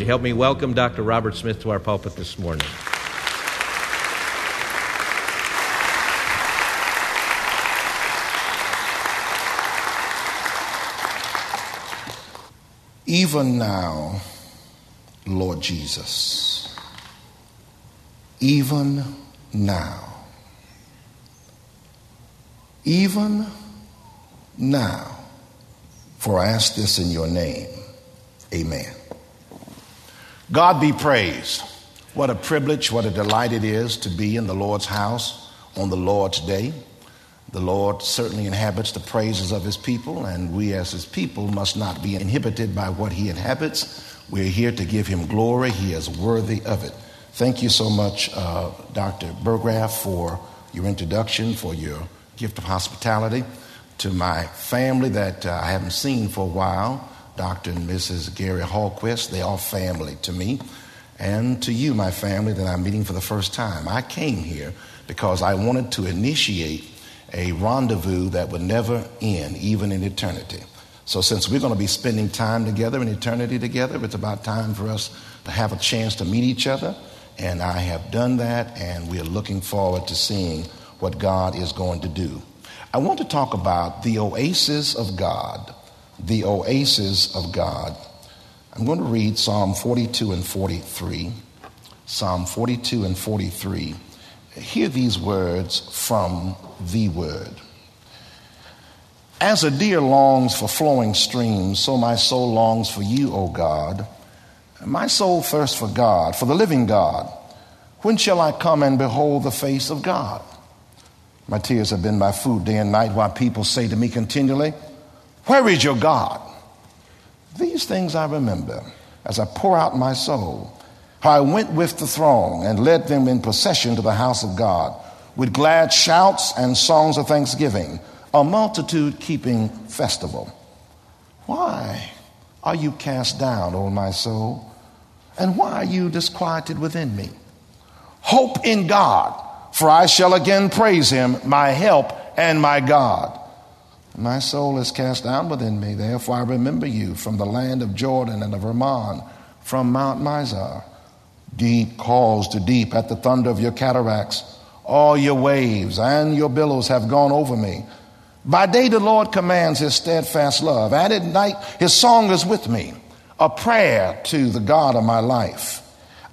You help me welcome Dr. Robert Smith to our pulpit this morning? Even now, Lord Jesus, even now, even now, for I ask this in your name. Amen. God be praised. What a privilege, what a delight it is to be in the Lord's house on the Lord's day. The Lord certainly inhabits the praises of his people, and we as his people must not be inhibited by what he inhabits. We're here to give him glory. He is worthy of it. Thank you so much, uh, Dr. Burgraff, for your introduction, for your gift of hospitality. To my family that uh, I haven't seen for a while, Dr. and Mrs. Gary Hallquist, they are family to me. And to you, my family, that I'm meeting for the first time. I came here because I wanted to initiate a rendezvous that would never end, even in eternity. So, since we're going to be spending time together in eternity together, it's about time for us to have a chance to meet each other. And I have done that, and we are looking forward to seeing what God is going to do. I want to talk about the oasis of God. The oasis of God. I'm going to read Psalm 42 and 43. Psalm 42 and 43. Hear these words from the Word. As a deer longs for flowing streams, so my soul longs for you, O God. My soul thirsts for God, for the living God. When shall I come and behold the face of God? My tears have been my food day and night while people say to me continually, Where is your God? These things I remember as I pour out my soul. How I went with the throng and led them in procession to the house of God with glad shouts and songs of thanksgiving, a multitude keeping festival. Why are you cast down, O my soul? And why are you disquieted within me? Hope in God, for I shall again praise him, my help and my God. My soul is cast down within me, therefore I remember you from the land of Jordan and of Hermon, from Mount Mizar. Deep calls to deep at the thunder of your cataracts. All your waves and your billows have gone over me. By day, the Lord commands his steadfast love, and at night, his song is with me, a prayer to the God of my life.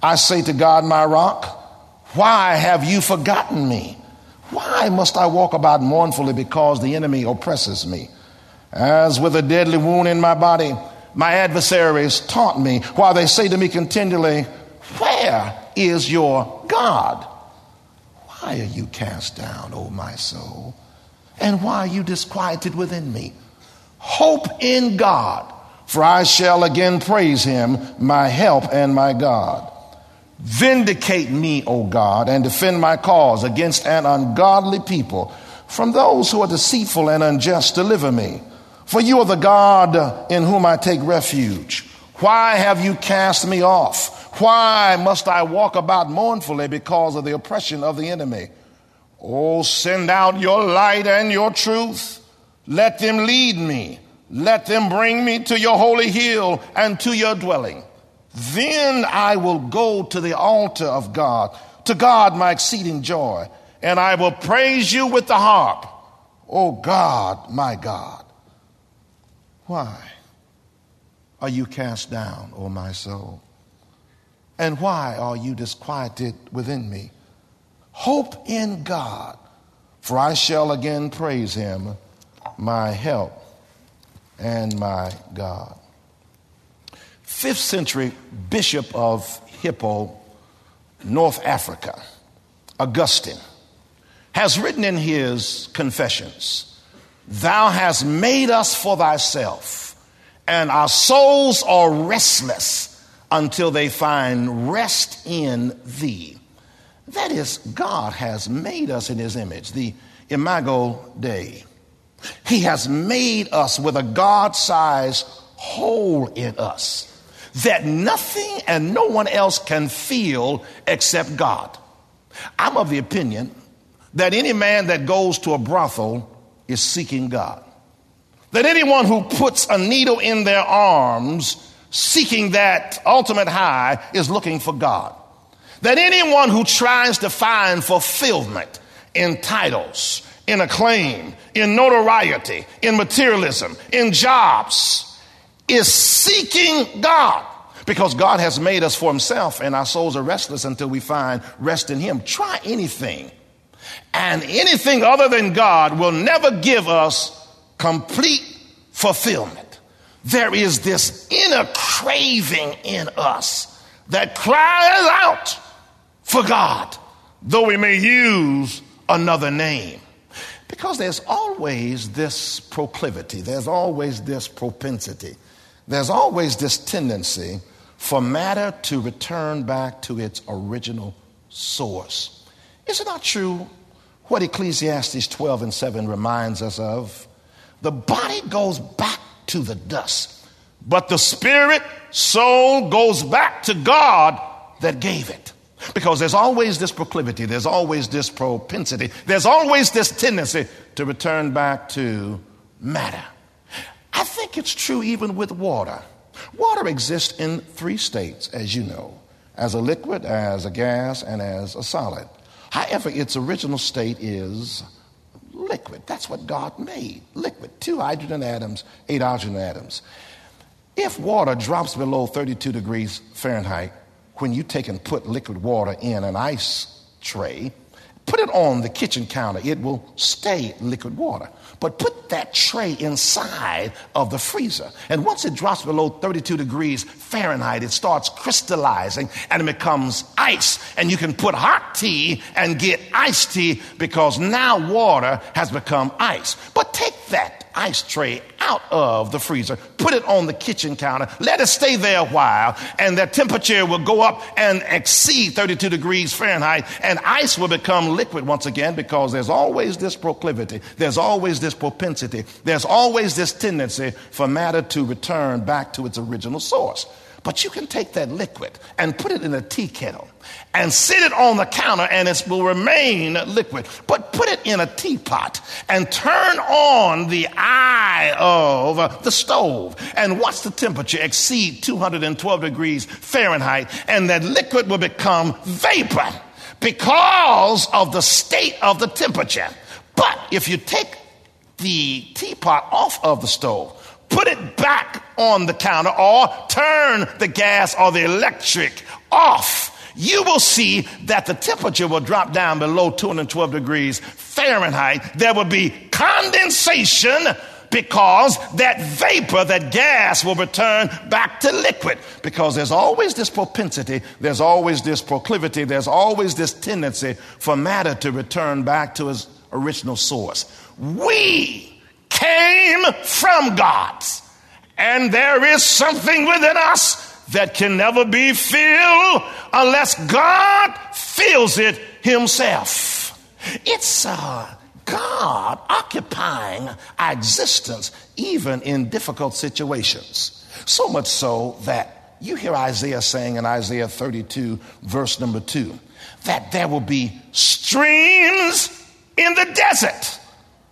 I say to God, my rock, why have you forgotten me? Why must I walk about mournfully because the enemy oppresses me? As with a deadly wound in my body, my adversaries taunt me while they say to me continually, Where is your God? Why are you cast down, O my soul? And why are you disquieted within me? Hope in God, for I shall again praise him, my help and my God. Vindicate me, O God, and defend my cause against an ungodly people. From those who are deceitful and unjust, deliver me. For you are the God in whom I take refuge. Why have you cast me off? Why must I walk about mournfully because of the oppression of the enemy? Oh, send out your light and your truth. Let them lead me. Let them bring me to your holy hill and to your dwelling. Then I will go to the altar of God, to God my exceeding joy, and I will praise you with the harp. O God, my God. Why are you cast down, O my soul? And why are you disquieted within me? Hope in God, for I shall again praise him, my help and my God. Fifth century bishop of Hippo, North Africa, Augustine, has written in his confessions, Thou hast made us for thyself, and our souls are restless until they find rest in thee. That is, God has made us in his image, the imago Dei. He has made us with a God sized hole in us that nothing and no one else can feel except God. I'm of the opinion that any man that goes to a brothel is seeking God. That anyone who puts a needle in their arms seeking that ultimate high is looking for God. That anyone who tries to find fulfillment in titles, in acclaim, in notoriety, in materialism, in jobs, is seeking God because God has made us for Himself and our souls are restless until we find rest in Him. Try anything. And anything other than God will never give us complete fulfillment. There is this inner craving in us that cries out for God, though we may use another name. Because there's always this proclivity, there's always this propensity, there's always this tendency for matter to return back to its original source. Is it not true what Ecclesiastes 12 and 7 reminds us of? The body goes back to the dust, but the spirit, soul goes back to God that gave it. Because there's always this proclivity, there's always this propensity, there's always this tendency to return back to matter. I think it's true even with water. Water exists in three states, as you know as a liquid, as a gas, and as a solid. However, its original state is liquid. That's what God made liquid. Two hydrogen atoms, eight oxygen atoms. If water drops below 32 degrees Fahrenheit, when you take and put liquid water in an ice tray, put it on the kitchen counter, it will stay liquid water. But put that tray inside of the freezer. And once it drops below 32 degrees Fahrenheit, it starts crystallizing and it becomes ice. And you can put hot tea and get iced tea because now water has become ice. But take that ice tray out of the freezer, put it on the kitchen counter, let it stay there a while, and the temperature will go up and exceed 32 degrees Fahrenheit, and ice will become liquid once again because there's always this proclivity, there's always this propensity, there's always this tendency for matter to return back to its original source. But you can take that liquid and put it in a tea kettle and sit it on the counter and it will remain liquid. But put it in a teapot and turn on the eye of the stove and watch the temperature exceed 212 degrees Fahrenheit and that liquid will become vapor because of the state of the temperature. But if you take the teapot off of the stove, put it back on the counter or turn the gas or the electric off, you will see that the temperature will drop down below 212 degrees Fahrenheit. There will be condensation because that vapor, that gas will return back to liquid. Because there's always this propensity, there's always this proclivity, there's always this tendency for matter to return back to its original source. We came from God. And there is something within us that can never be filled unless God fills it himself. It's uh, God occupying our existence even in difficult situations. So much so that you hear Isaiah saying in Isaiah 32, verse number 2, that there will be streams in the desert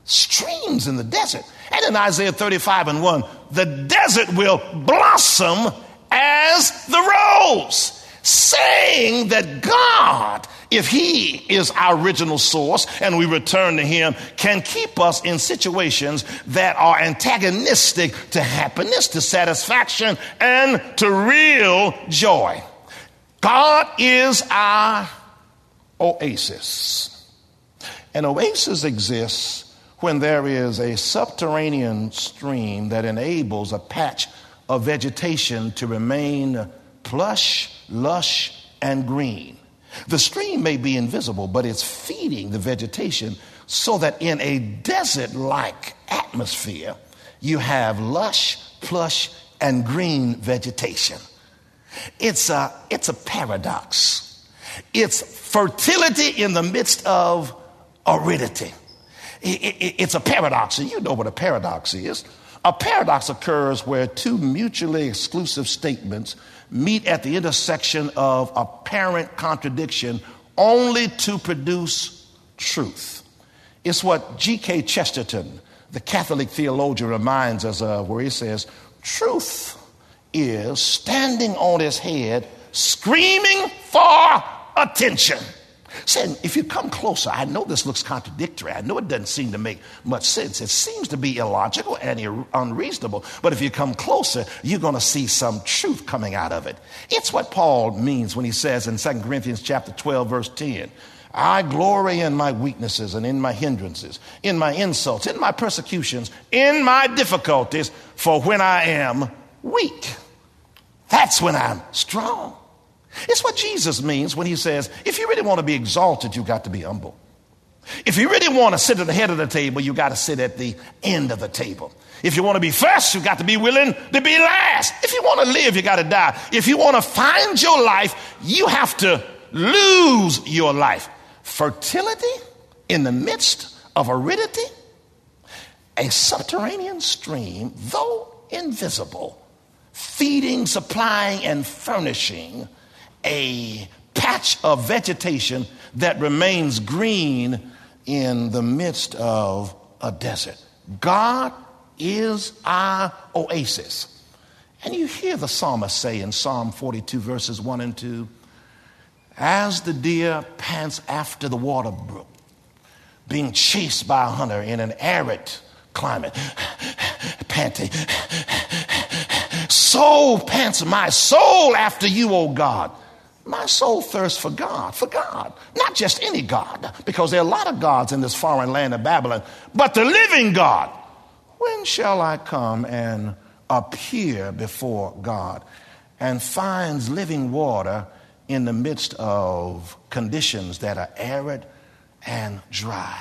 streams in the desert. And in Isaiah 35 and 1, the desert will blossom as the rose, saying that God, if He is our original source and we return to Him, can keep us in situations that are antagonistic to happiness, to satisfaction, and to real joy. God is our oasis. An oasis exists when there is a subterranean stream that enables a patch of vegetation to remain plush, lush, and green. The stream may be invisible, but it's feeding the vegetation so that in a desert like atmosphere, you have lush, plush, and green vegetation. It's a, it's a paradox. It's fertility in the midst of aridity it's a paradox, and you know what a paradox is. A paradox occurs where two mutually exclusive statements meet at the intersection of apparent contradiction only to produce truth. It's what G.K. Chesterton, the Catholic theologian, reminds us of, where he says, Truth is standing on his head, screaming for attention. Saying, if you come closer, I know this looks contradictory. I know it doesn't seem to make much sense. It seems to be illogical and unreasonable. But if you come closer, you're going to see some truth coming out of it. It's what Paul means when he says in 2 Corinthians chapter 12, verse 10. I glory in my weaknesses and in my hindrances, in my insults, in my persecutions, in my difficulties, for when I am weak, that's when I'm strong. It's what Jesus means when he says, if you really want to be exalted, you've got to be humble. If you really want to sit at the head of the table, you've got to sit at the end of the table. If you want to be first, you've got to be willing to be last. If you want to live, you got to die. If you want to find your life, you have to lose your life fertility in the midst of aridity, a subterranean stream, though invisible, feeding, supplying, and furnishing a patch of vegetation that remains green in the midst of a desert. God is our oasis. And you hear the psalmist say in Psalm 42, verses 1 and 2 as the deer pants after the water brook, being chased by a hunter in an arid climate, panting. So pants my soul after you, O God. My soul thirsts for God, for God. Not just any God, because there are a lot of gods in this foreign land of Babylon, but the living God. When shall I come and appear before God and finds living water in the midst of conditions that are arid and dry.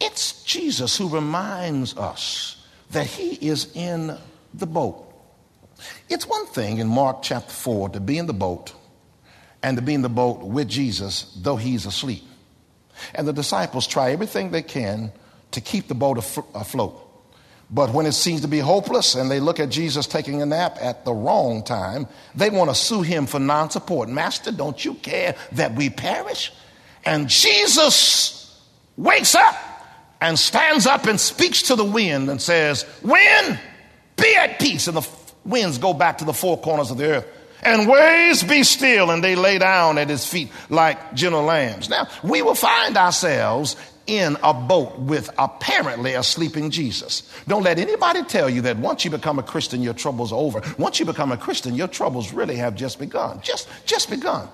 It's Jesus who reminds us that he is in the boat. It's one thing in Mark chapter 4 to be in the boat and to be in the boat with Jesus, though he's asleep. And the disciples try everything they can to keep the boat afloat. But when it seems to be hopeless and they look at Jesus taking a nap at the wrong time, they want to sue him for non support. Master, don't you care that we perish? And Jesus wakes up and stands up and speaks to the wind and says, Wind, be at peace. And the winds go back to the four corners of the earth. And waves be still, and they lay down at his feet like gentle lambs. Now, we will find ourselves in a boat with apparently a sleeping Jesus. Don't let anybody tell you that once you become a Christian, your troubles are over. Once you become a Christian, your troubles really have just begun. Just, just begun.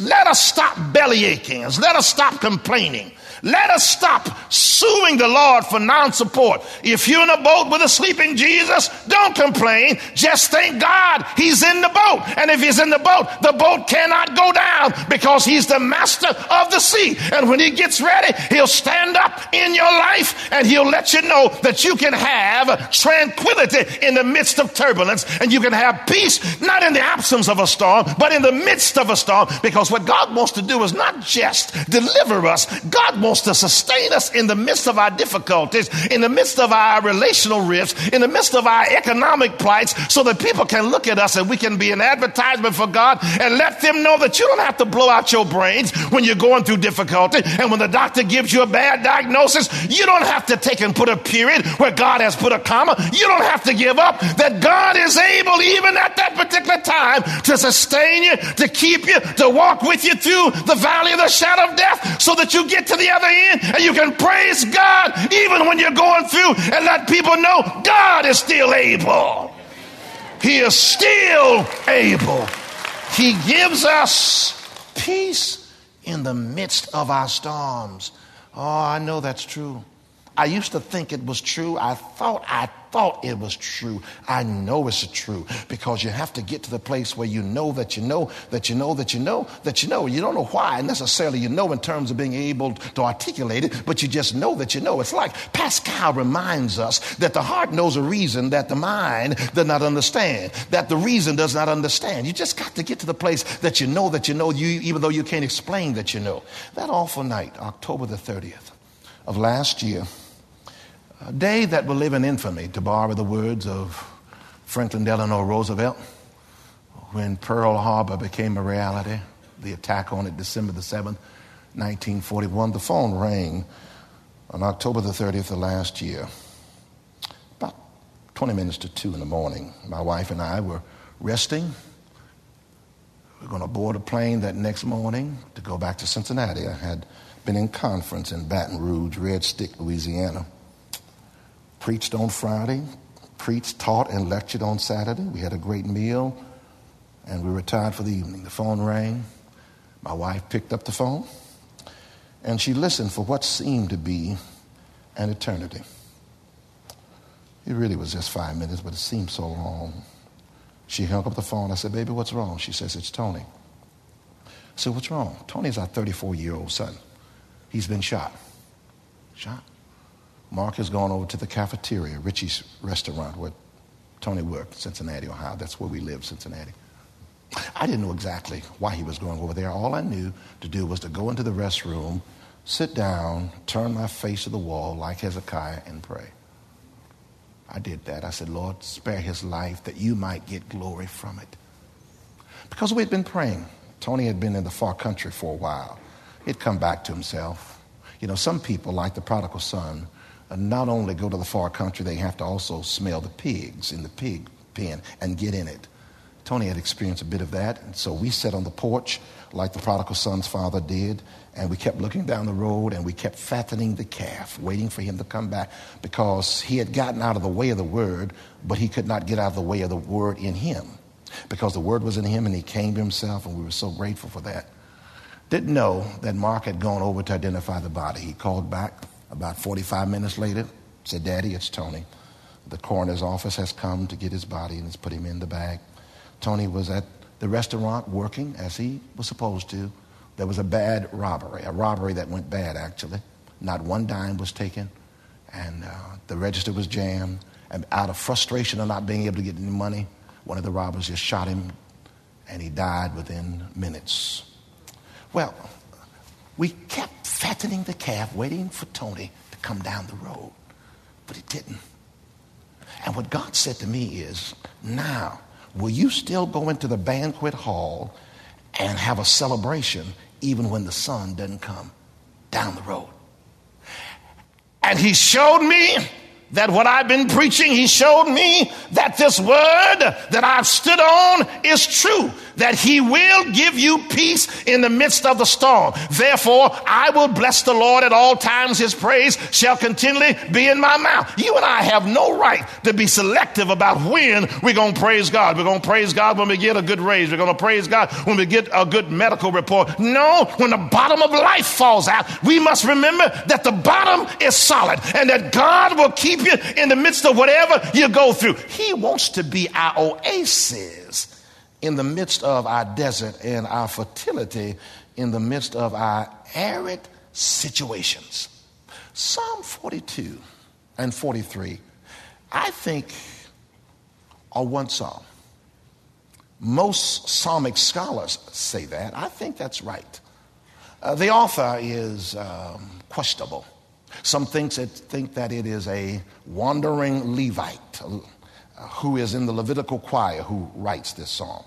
Let us stop belly aching. Let us stop complaining. Let us stop suing the Lord for non support. If you're in a boat with a sleeping Jesus, don't complain. Just thank God he's in the boat. And if he's in the boat, the boat cannot go down because he's the master of the sea. And when he gets ready, he'll stand up in your life and he'll let you know that you can have tranquility in the midst of turbulence and you can have peace, not in the absence of a storm, but in the midst of a storm. Because what God wants to do is not just deliver us, God wants to sustain us in the midst of our difficulties, in the midst of our relational rifts, in the midst of our economic plights, so that people can look at us and we can be an advertisement for God and let them know that you don't have to blow out your brains when you're going through difficulty. And when the doctor gives you a bad diagnosis, you don't have to take and put a period where God has put a comma. You don't have to give up. That God is able, even at that particular time, to sustain you, to keep you, to walk with you through the valley of the shadow of death so that you get to the other end and you can praise God even when you're going through and let people know God is still able. He is still able. He gives us peace in the midst of our storms. Oh, I know that's true. I used to think it was true. I thought I thought it was true. I know it's true because you have to get to the place where you know that you know that you know that you know that you know. You don't know why necessarily you know in terms of being able to articulate it, but you just know that you know. It's like Pascal reminds us that the heart knows a reason that the mind does not understand, that the reason does not understand. You just got to get to the place that you know that you know, you, even though you can't explain that you know. That awful night, October the 30th of last year, a day that will live in infamy, to borrow the words of Franklin Delano Roosevelt, when Pearl Harbor became a reality, the attack on it December the 7th, 1941. The phone rang on October the 30th of last year. About 20 minutes to 2 in the morning. My wife and I were resting. We are going to board a plane that next morning to go back to Cincinnati. I had been in conference in Baton Rouge, Red Stick, Louisiana. Preached on Friday, preached, taught, and lectured on Saturday. We had a great meal, and we retired for the evening. The phone rang. My wife picked up the phone, and she listened for what seemed to be an eternity. It really was just five minutes, but it seemed so long. She hung up the phone. I said, Baby, what's wrong? She says, It's Tony. I said, What's wrong? Tony's our 34 year old son. He's been shot. Shot. Mark has gone over to the cafeteria, Richie's restaurant, where Tony worked, Cincinnati, Ohio. That's where we live, Cincinnati. I didn't know exactly why he was going over there. All I knew to do was to go into the restroom, sit down, turn my face to the wall like Hezekiah, and pray. I did that. I said, Lord, spare his life that you might get glory from it. Because we had been praying. Tony had been in the far country for a while. He'd come back to himself. You know, some people, like the prodigal son, not only go to the far country, they have to also smell the pigs in the pig pen and get in it. Tony had experienced a bit of that. And so we sat on the porch like the prodigal son's father did and we kept looking down the road and we kept fattening the calf, waiting for him to come back because he had gotten out of the way of the word, but he could not get out of the way of the word in him because the word was in him and he came to himself, and we were so grateful for that. Didn't know that Mark had gone over to identify the body. He called back about 45 minutes later, said, Daddy, it's Tony. The coroner's office has come to get his body and has put him in the bag. Tony was at the restaurant working as he was supposed to there was a bad robbery, a robbery that went bad, actually. Not one dime was taken, and uh, the register was jammed. And out of frustration of not being able to get any money, one of the robbers just shot him, and he died within minutes. Well, we kept fattening the calf, waiting for Tony to come down the road, but he didn't. And what God said to me is, now, will you still go into the banquet hall and have a celebration even when the sun doesn't come down the road. And he showed me that what I've been preaching, he showed me that this word that I've stood on is true that he will give you peace in the midst of the storm. Therefore, I will bless the Lord at all times. His praise shall continually be in my mouth. You and I have no right to be selective about when we're going to praise God. We're going to praise God when we get a good raise. We're going to praise God when we get a good medical report. No, when the bottom of life falls out, we must remember that the bottom is solid and that God will keep you in the midst of whatever you go through. He wants to be our oasis in the midst of our desert and our fertility in the midst of our arid situations. Psalm 42 and 43, I think, are one psalm. Most psalmic scholars say that. I think that's right. Uh, the author is um, questionable. Some think that, think that it is a wandering Levite uh, who is in the Levitical choir who writes this psalm.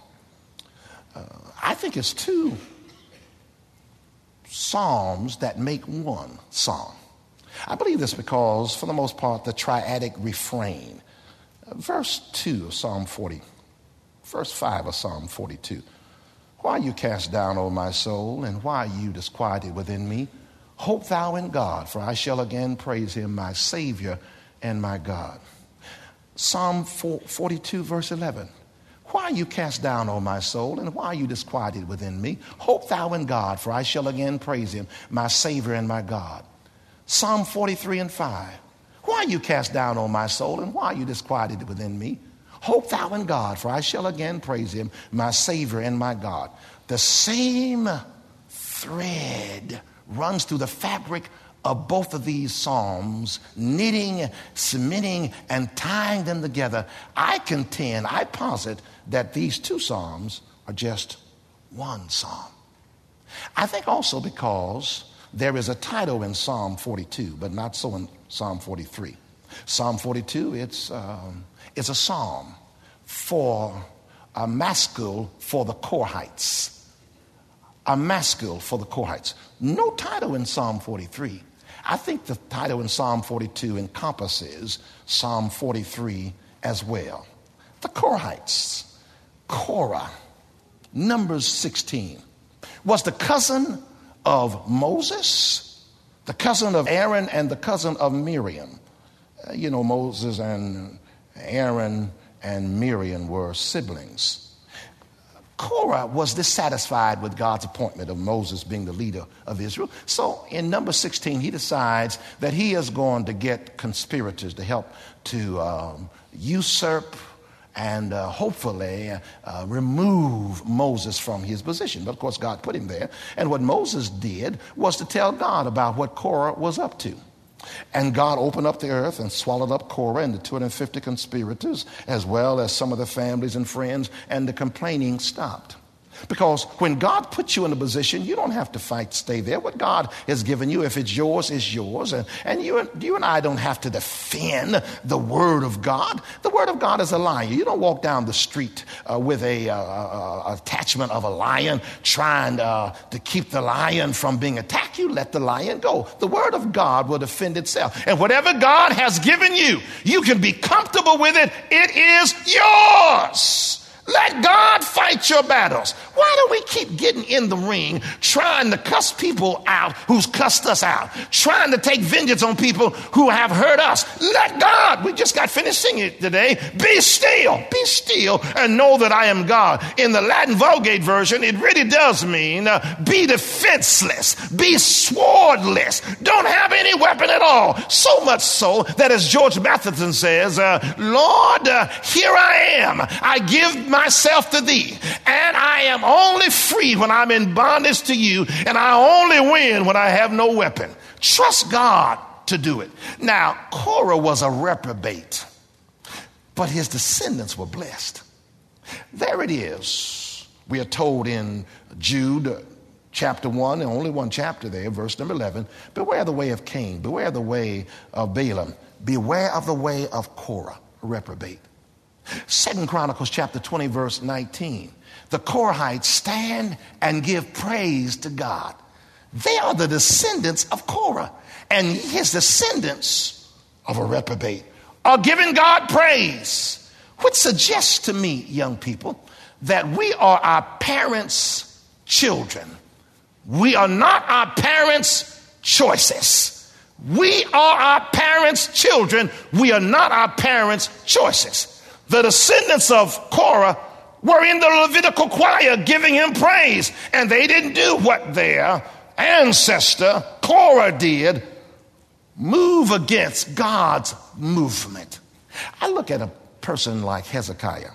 Uh, I think it's two psalms that make one psalm. I believe this because, for the most part, the triadic refrain, verse 2 of Psalm 40, verse 5 of Psalm 42. Why are you cast down, O my soul, and why are you disquieted within me? Hope thou in God, for I shall again praise him, my Savior and my God. Psalm 42, verse 11. Why are you cast down, O my soul, and why are you disquieted within me? Hope thou in God, for I shall again praise him, my Savior and my God. Psalm 43 and 5. Why are you cast down, O my soul, and why are you disquieted within me? Hope thou in God, for I shall again praise him, my Savior and my God. The same thread runs through the fabric of both of these psalms, knitting, cementing, and tying them together. I contend, I posit that these two Psalms are just one Psalm. I think also because there is a title in Psalm 42, but not so in Psalm 43. Psalm 42, it's, um, it's a psalm for a maskil for the Korahites. A maskil for the Korahites. No title in Psalm 43. I think the title in Psalm 42 encompasses Psalm 43 as well. The Korahites, Korah, Numbers 16, was the cousin of Moses, the cousin of Aaron, and the cousin of Miriam. Uh, you know, Moses and Aaron and Miriam were siblings. Korah was dissatisfied with God's appointment of Moses being the leader of Israel. So in number 16, he decides that he is going to get conspirators to help to um, usurp and uh, hopefully uh, remove Moses from his position. But of course, God put him there. And what Moses did was to tell God about what Korah was up to. And God opened up the earth and swallowed up Korah and the 250 conspirators, as well as some of the families and friends, and the complaining stopped. Because when God puts you in a position, you don't have to fight, stay there. What God has given you, if it's yours, is yours. And, and you, you and I don't have to defend the Word of God. The Word of God is a lion. You don't walk down the street uh, with a uh, uh, attachment of a lion trying uh, to keep the lion from being attacked. You let the lion go. The Word of God will defend itself. And whatever God has given you, you can be comfortable with it. It is yours. Let God fight your battles. Why do we keep getting in the ring trying to cuss people out who's cussed us out? Trying to take vengeance on people who have hurt us. Let God, we just got finished singing it today, be still, be still and know that I am God. In the Latin Vulgate version, it really does mean uh, be defenseless, be swordless, don't have any weapon at all. So much so that as George Matheson says, uh, Lord, uh, here I am. I give myself to thee. And I am only free when I'm in bondage to you, and I only win when I have no weapon. Trust God to do it. Now, Korah was a reprobate, but his descendants were blessed. There it is. We are told in Jude chapter 1, and only one chapter there, verse number 11 Beware the way of Cain, beware the way of Balaam, beware of the way of Korah, reprobate. Second Chronicles chapter 20, verse 19. The Korahites stand and give praise to God. They are the descendants of Korah, and his descendants of a reprobate are giving God praise, which suggests to me, young people, that we are our parents' children. We are not our parents' choices. We are our parents' children. We are not our parents' choices the descendants of Korah were in the Levitical choir giving him praise, and they didn't do what their ancestor Korah did move against God's movement. I look at a person like Hezekiah.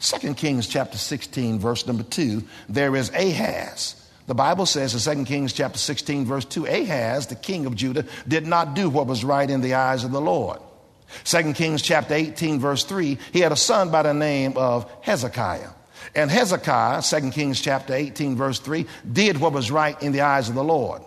2 Kings chapter 16, verse number 2, there is Ahaz. The Bible says in 2 Kings chapter 16, verse 2, Ahaz, the king of Judah, did not do what was right in the eyes of the Lord. Second Kings chapter 18, verse 3, he had a son by the name of Hezekiah. And Hezekiah, Second Kings chapter 18, verse 3, did what was right in the eyes of the Lord.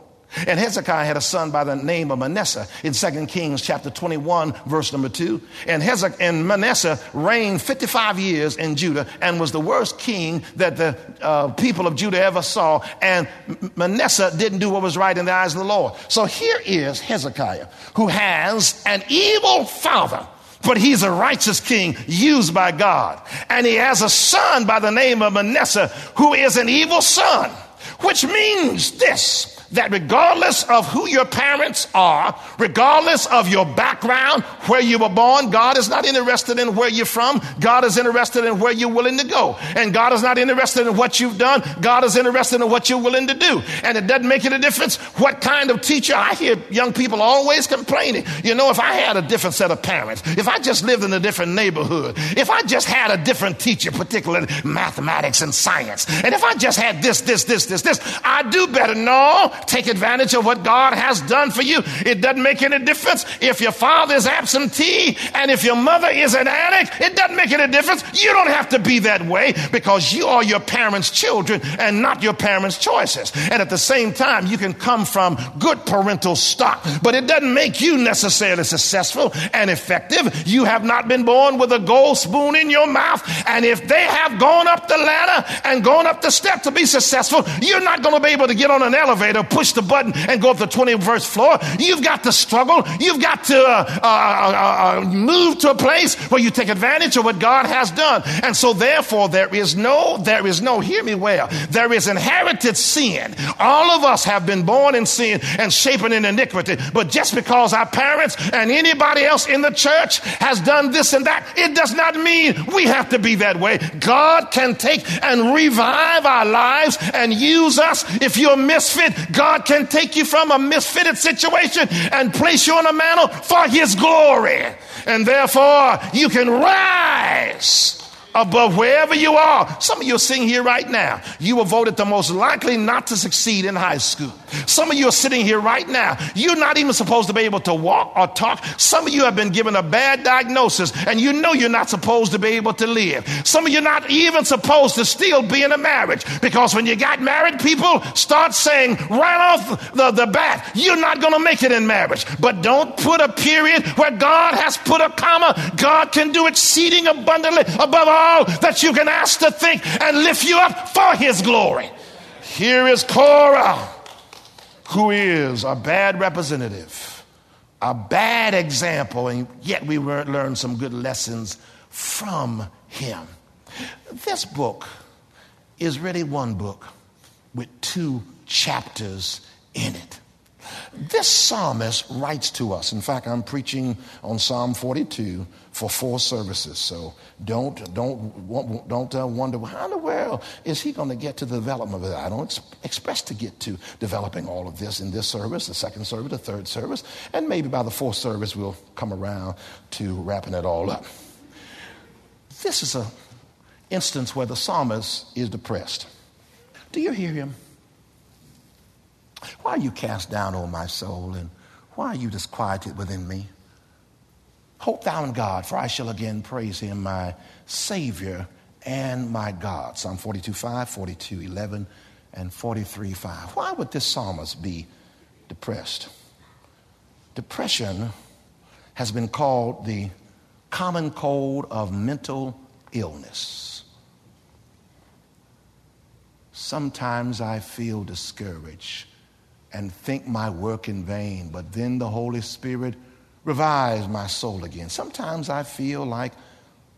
And Hezekiah had a son by the name of Manasseh in 2 Kings chapter 21, verse number 2. And, Hezekiah, and Manasseh reigned 55 years in Judah and was the worst king that the uh, people of Judah ever saw. And Manasseh didn't do what was right in the eyes of the Lord. So here is Hezekiah, who has an evil father but he's a righteous king used by God. And he has a son by the name of Manasseh who is an evil son, which means this that regardless of who your parents are, regardless of your background, where you were born, God is not interested in where you're from. God is interested in where you're willing to go. And God is not interested in what you've done. God is interested in what you're willing to do. And it doesn't make any difference what kind of teacher. I hear young people always complaining. You know, if I had a different set of parents, if I just lived in a different neighborhood, if I just had a different teacher, particularly mathematics and science, and if I just had this, this, this, this, this, I'd do better. No, take advantage of what God has done for you. It doesn't make any difference if your father is absentee and if your mother is an addict. It doesn't make any difference. You don't have to be that way because you are your parents' children and not your parents' choices. And at the same time, you can come from good parental stock, but it doesn't make you necessarily successful and effective. You have not been born with a gold spoon in your mouth. And if they have gone up the ladder and gone up the step to be successful, you're not going to be able to get on an elevator push the button and go up the 21st floor. You've got to struggle. You've got to uh, uh, uh, uh, move to a place where you take advantage of what God has done. And so therefore there is no, there is no, hear me well, there is inherited sin. All of us have been born in sin and shapen in iniquity. But just because our parents and anybody else in the church has done this and that, it does not mean we have to be that way. God can take and revive our lives and use us. If you're a misfit, God can take you from a misfitted situation and place you on a mantle for His glory. And therefore, you can rise above wherever you are. Some of you are sitting here right now. You were voted the most likely not to succeed in high school. Some of you are sitting here right now. You're not even supposed to be able to walk or talk. Some of you have been given a bad diagnosis and you know you're not supposed to be able to live. Some of you are not even supposed to still be in a marriage because when you got married, people start saying right off the, the bat, you're not going to make it in marriage. But don't put a period where God has put a comma. God can do exceeding abundantly above all that you can ask to think and lift you up for his glory. Here is Korah who is a bad representative, a bad example, and yet we learn some good lessons from him. This book is really one book with two chapters in it. This psalmist writes to us. In fact, I'm preaching on Psalm 42 for four services. So don't, don't, don't uh, wonder, how in the world is he going to get to the development of it? I don't ex- expect to get to developing all of this in this service, the second service, the third service, and maybe by the fourth service we'll come around to wrapping it all up. This is an instance where the psalmist is depressed. Do you hear him? Why are you cast down, O my soul, and why are you disquieted within me? Hope thou in God, for I shall again praise him, my Savior and my God. Psalm 42 5, 42 11, and 43 5. Why would this psalmist be depressed? Depression has been called the common cold of mental illness. Sometimes I feel discouraged and think my work in vain, but then the Holy Spirit revives my soul again. Sometimes I feel like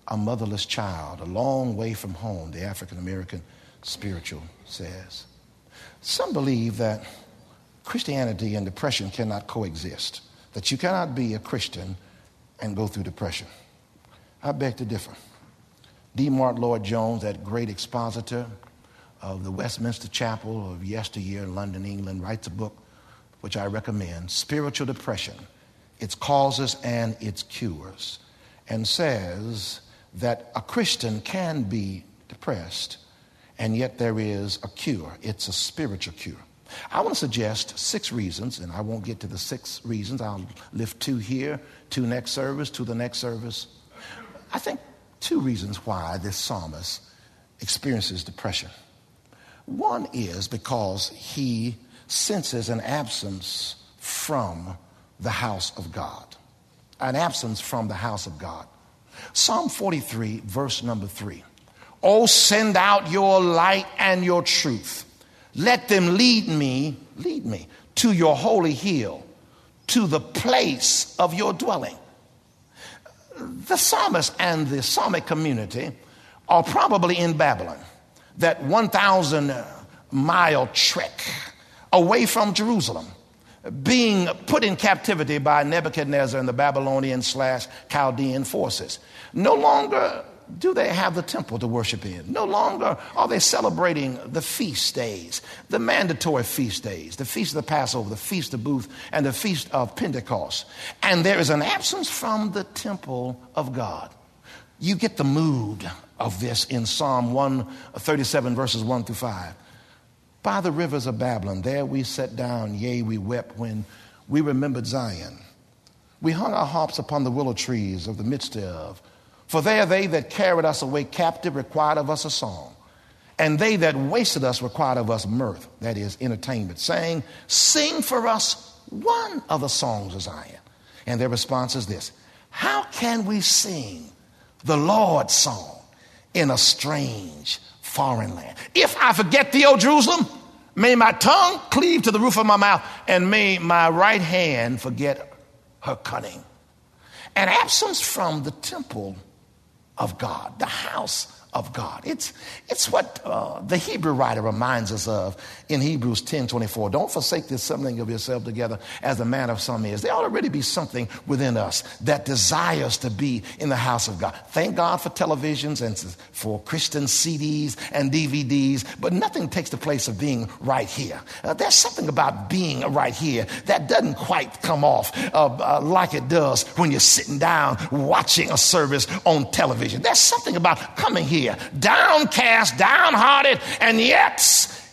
a motherless child, a long way from home, the African American spiritual says. Some believe that Christianity and depression cannot coexist, that you cannot be a Christian and go through depression. I beg to differ. D. Martyn Lloyd-Jones, that great expositor of the Westminster Chapel of yesteryear in London, England, writes a book which I recommend Spiritual Depression its causes and its cures, and says that a Christian can be depressed, and yet there is a cure. It's a spiritual cure. I want to suggest six reasons, and I won't get to the six reasons. I'll lift two here, two next service, to the next service. I think two reasons why this psalmist experiences depression. One is because he senses an absence from the house of God, an absence from the house of God. Psalm 43, verse number three. Oh, send out your light and your truth. Let them lead me, lead me to your holy hill, to the place of your dwelling. The psalmist and the psalmic community are probably in Babylon, that 1,000 uh, mile trek away from Jerusalem being put in captivity by Nebuchadnezzar and the Babylonian slash Chaldean forces. No longer do they have the temple to worship in. No longer are they celebrating the feast days, the mandatory feast days, the feast of the Passover, the feast of Booth, and the feast of Pentecost. And there is an absence from the temple of God. You get the mood of this in Psalm 137, uh, verses 1 through 5. By the rivers of Babylon, there we sat down, yea, we wept when we remembered Zion. We hung our harps upon the willow trees of the midst of. For there they that carried us away captive required of us a song. And they that wasted us required of us mirth, that is, entertainment, saying, Sing for us one of the songs of Zion. And their response is this How can we sing the Lord's song in a strange foreign land. If I forget thee, O Jerusalem, May my tongue cleave to the roof of my mouth, and may my right hand forget her cunning. An absence from the temple of God, the house of God. It's, it's what uh, the Hebrew writer reminds us of in Hebrews 10 24. Don't forsake the assembling of yourself together as the man of some is. There ought to really be something within us that desires to be in the house of God. Thank God for televisions and for Christian CDs and DVDs, but nothing takes the place of being right here. Uh, there's something about being right here that doesn't quite come off uh, uh like it does when you're sitting down watching a service on television. There's something about coming here downcast, downhearted, and yet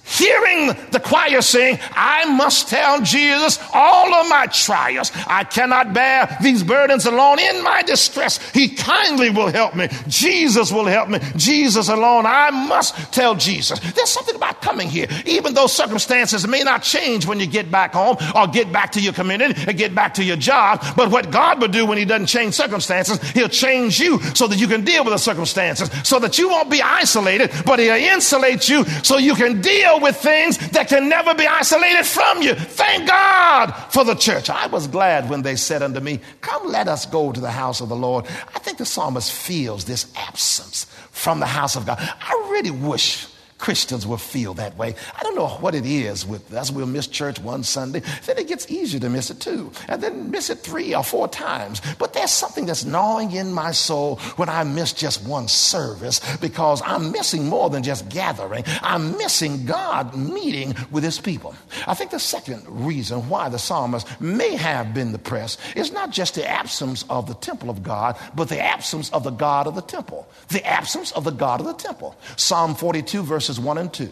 hearing the choir sing, I must tell Jesus all of my trials. I cannot bear these burdens alone. In my distress, He kindly will help me. Jesus will help me. Jesus alone. I must tell Jesus. There's something about coming here, even though circumstances may not change when you get back home or get back to your community or get back to your job. But what God will do when He doesn't change circumstances, He'll change you so that you can deal with the circumstances, so that you won't be isolated, but He'll insulate you so you can deal with things that can never be isolated from you. Thank God for the church. I was glad when they said unto me, Come, let us go to the house of the Lord. I think the psalmist feels this absence from the house of God. I really wish Christians will feel that way. I don't know what it is with us. We'll miss church one Sunday, then it gets easier to miss it two, and then miss it three or four times. But there's something that's gnawing in my soul when I miss just one service because I'm missing more than just gathering. I'm missing God meeting with his people. I think the second reason why the psalmist may have been depressed is not just the absence of the temple of God, but the absence of the God of the temple. The absence of the God of the temple. Psalm 42, verse verses 1 and 2.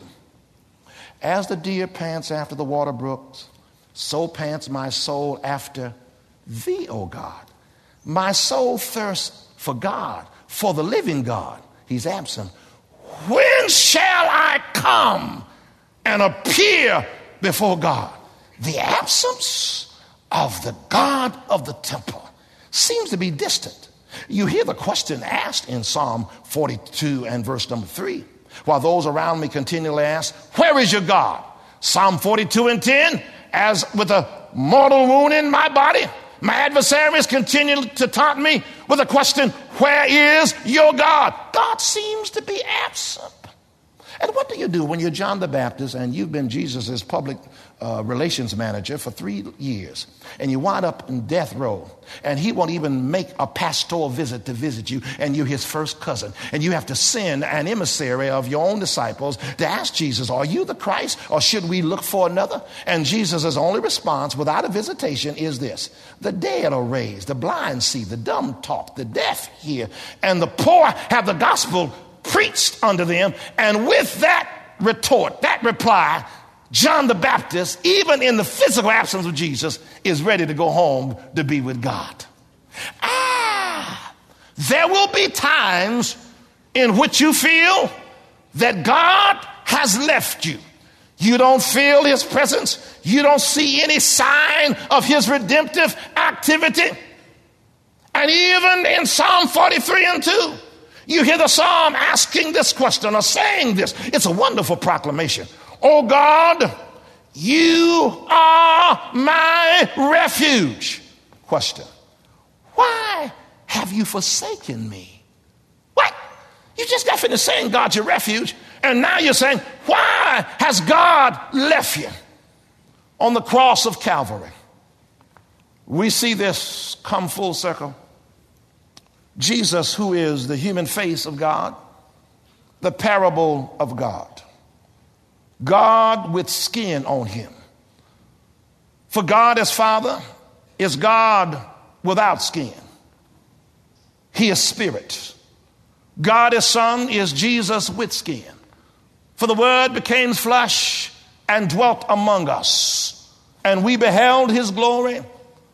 As the deer pants after the water brooks, so pants my soul after thee, O God. My soul thirsts for God, for the living God. He's absent. When shall I come and appear before God? The absence of the God of the temple seems to be distant. You hear the question asked in Psalm 42 and verse number 3 while those around me continually ask, Where is your God? Psalm 42 and 10, as with a mortal wound in my body, my adversaries continue to taunt me with a question, Where is your God? God seems to be absent. And what do you do when you're John the Baptist and you've been Jesus' public uh, relations manager for three years and you wind up in death row and he won't even make a pastoral visit to visit you and you're his first cousin and you have to send an emissary of your own disciples to ask jesus are you the christ or should we look for another and jesus' only response without a visitation is this the dead are raised the blind see the dumb talk the deaf hear and the poor have the gospel preached unto them. And with that retort, that reply, John the Baptist, even in the physical absence of Jesus, is ready to go home to be with God. Ah, there will be times in which you feel that God has left you. You don't feel his presence. You don't see any sign of his redemptive activity. And even in Psalm 43 and 2, you hear the psalm asking this question or saying this. It's a wonderful proclamation. Oh God, you are my refuge. Question Why have you forsaken me? What? You just got finished saying God's your refuge, and now you're saying, Why has God left you? On the cross of Calvary, we see this come full circle. Jesus, who is the human face of God, the parable of God. God with skin on him. For God as Father is God without skin. He is spirit. God as Son is Jesus with skin. For the Word became flesh and dwelt among us, and we beheld his glory,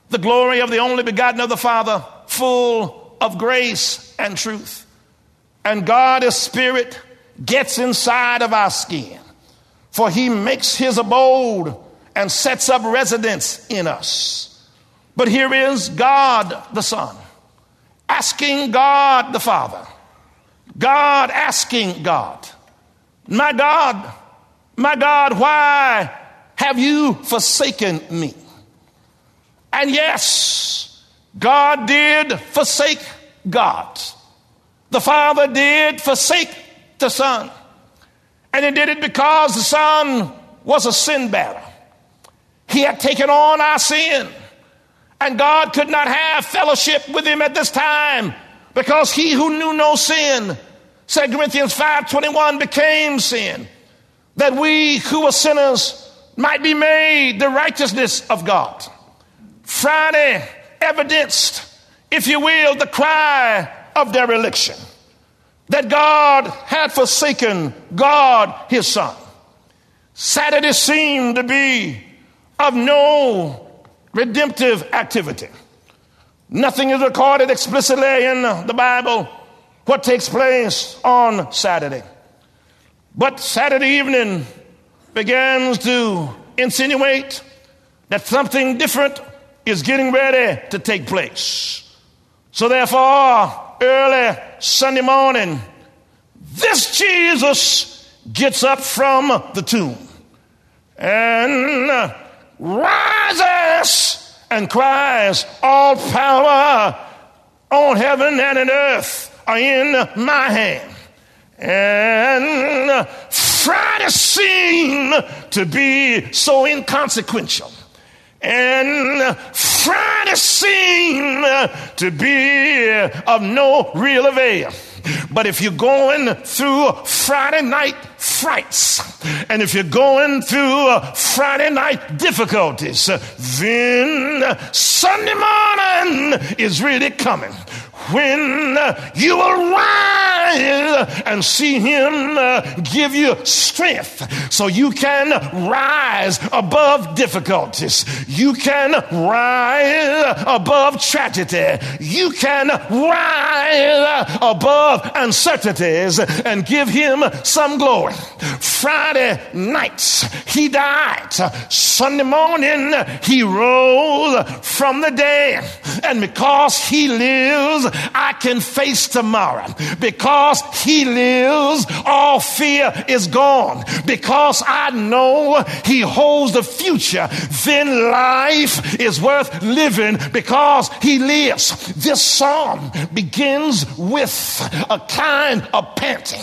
the glory of the only begotten of the Father, full of grace and truth. And God, as Spirit, gets inside of our skin, for He makes His abode and sets up residence in us. But here is God the Son asking God the Father, God asking God, My God, My God, why have you forsaken me? And yes, God did forsake God. The Father did forsake the Son. And he did it because the Son was a sin bearer. He had taken on our sin. And God could not have fellowship with him at this time because he who knew no sin, 2 Corinthians 5:21 became sin that we who were sinners might be made the righteousness of God. Friday evidenced, if you will, the cry of dereliction that God had forsaken God, his son. Saturday seemed to be of no redemptive activity. Nothing is recorded explicitly in the Bible what takes place on Saturday. But Saturday evening begins to insinuate that something different is getting ready to take place. So, therefore, early Sunday morning, this Jesus gets up from the tomb and rises and cries, All power on heaven and on earth are in my hand. And Friday seemed to be so inconsequential. And Friday seem uh, to be uh, of no real avail. But if you're going through Friday night frights, and if you're going through uh, Friday night difficulties, then Sunday morning is really coming when you will rise and see him give you strength so you can rise above difficulties. You can rise above tragedy. You can rise above uncertainties and give him some glory. Friday nights, he died. Sunday morning, he rose from the dead. And because he lives, I can face tomorrow. Because he lives, all fear is gone. Because I know he holds the future, then life is worth living because he lives. This psalm begins with a kind of panting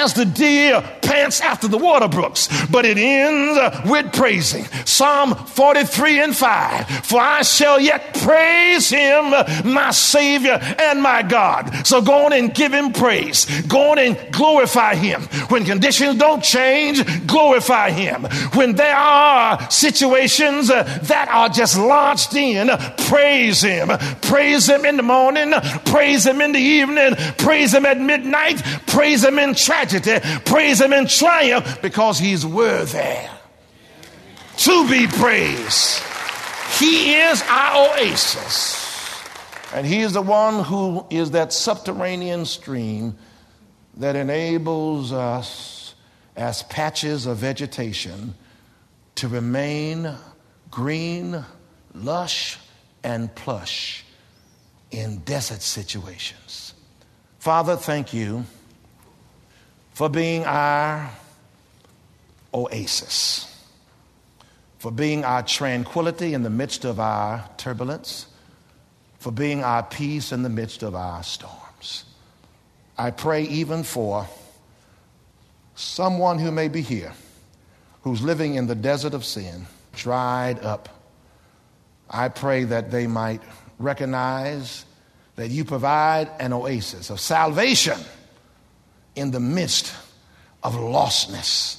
as the deer pants after the water brooks, but it ends with praising. Psalm 43 and 5 For I shall yet praise him, my Savior and my God. So go on and give him praise. Go on and glorify him. When conditions don't change, glorify him. When there are situations uh, that are just launched in, praise him. Praise him in the morning, praise him in the evening, praise him at midnight, praise him in tragedy, praise him in triumph because he's worthy to be praised. He is our oasis. And he is the one who is that subterranean stream that enables us as patches of vegetation to remain green, lush, and plush in desert situations. Father, thank you for being our oasis, for being our tranquility in the midst of our turbulence for being our peace in the midst of our storms. I pray even for someone who may be here who's living in the desert of sin, dried up. I pray that they might recognize that you provide an oasis of salvation in the midst of lostness.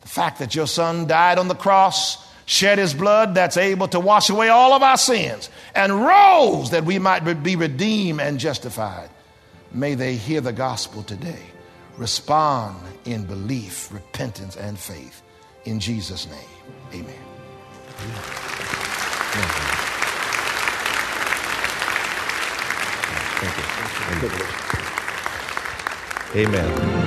The fact that your son died on the cross shed his blood that's able to wash away all of our sins, and rose that we might be redeemed and justified. May they hear the gospel today, respond in belief, repentance, and faith. In Jesus' name, amen. Amen.